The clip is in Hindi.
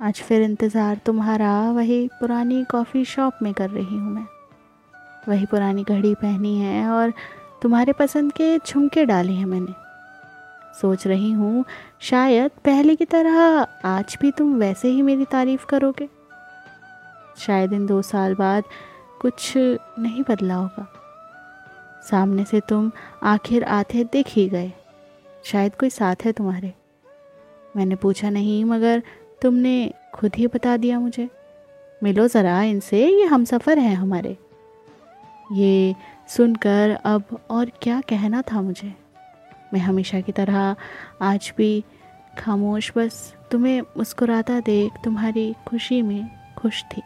आज फिर इंतज़ार तुम्हारा, वही पुरानी कॉफ़ी शॉप में कर रही हूँ मैं। वही पुरानी घड़ी पहनी है और तुम्हारे पसंद के झुमके डाले हैं मैंने। सोच रही हूँ, शायद पहले की तरह आज भी तुम वैसे ही मेरी तारीफ़ करोगे। शायद इन दो साल बाद कुछ नहीं बदला होगा। सामने से तुम आखिर आते दिख ही गए। शायद कोई साथ है तुम्हारे। मैंने पूछा नहीं, मगर तुमने खुद ही बता दिया मुझे। मिलो ज़रा, इनसे ये हम सफ़र हैं हमारे। ये सुनकर अब और क्या कहना था मुझे? मैं हमेशा की तरह आज भी खामोश, बस तुम्हें मुस्कुराता देख तुम्हारी खुशी में खुश थी।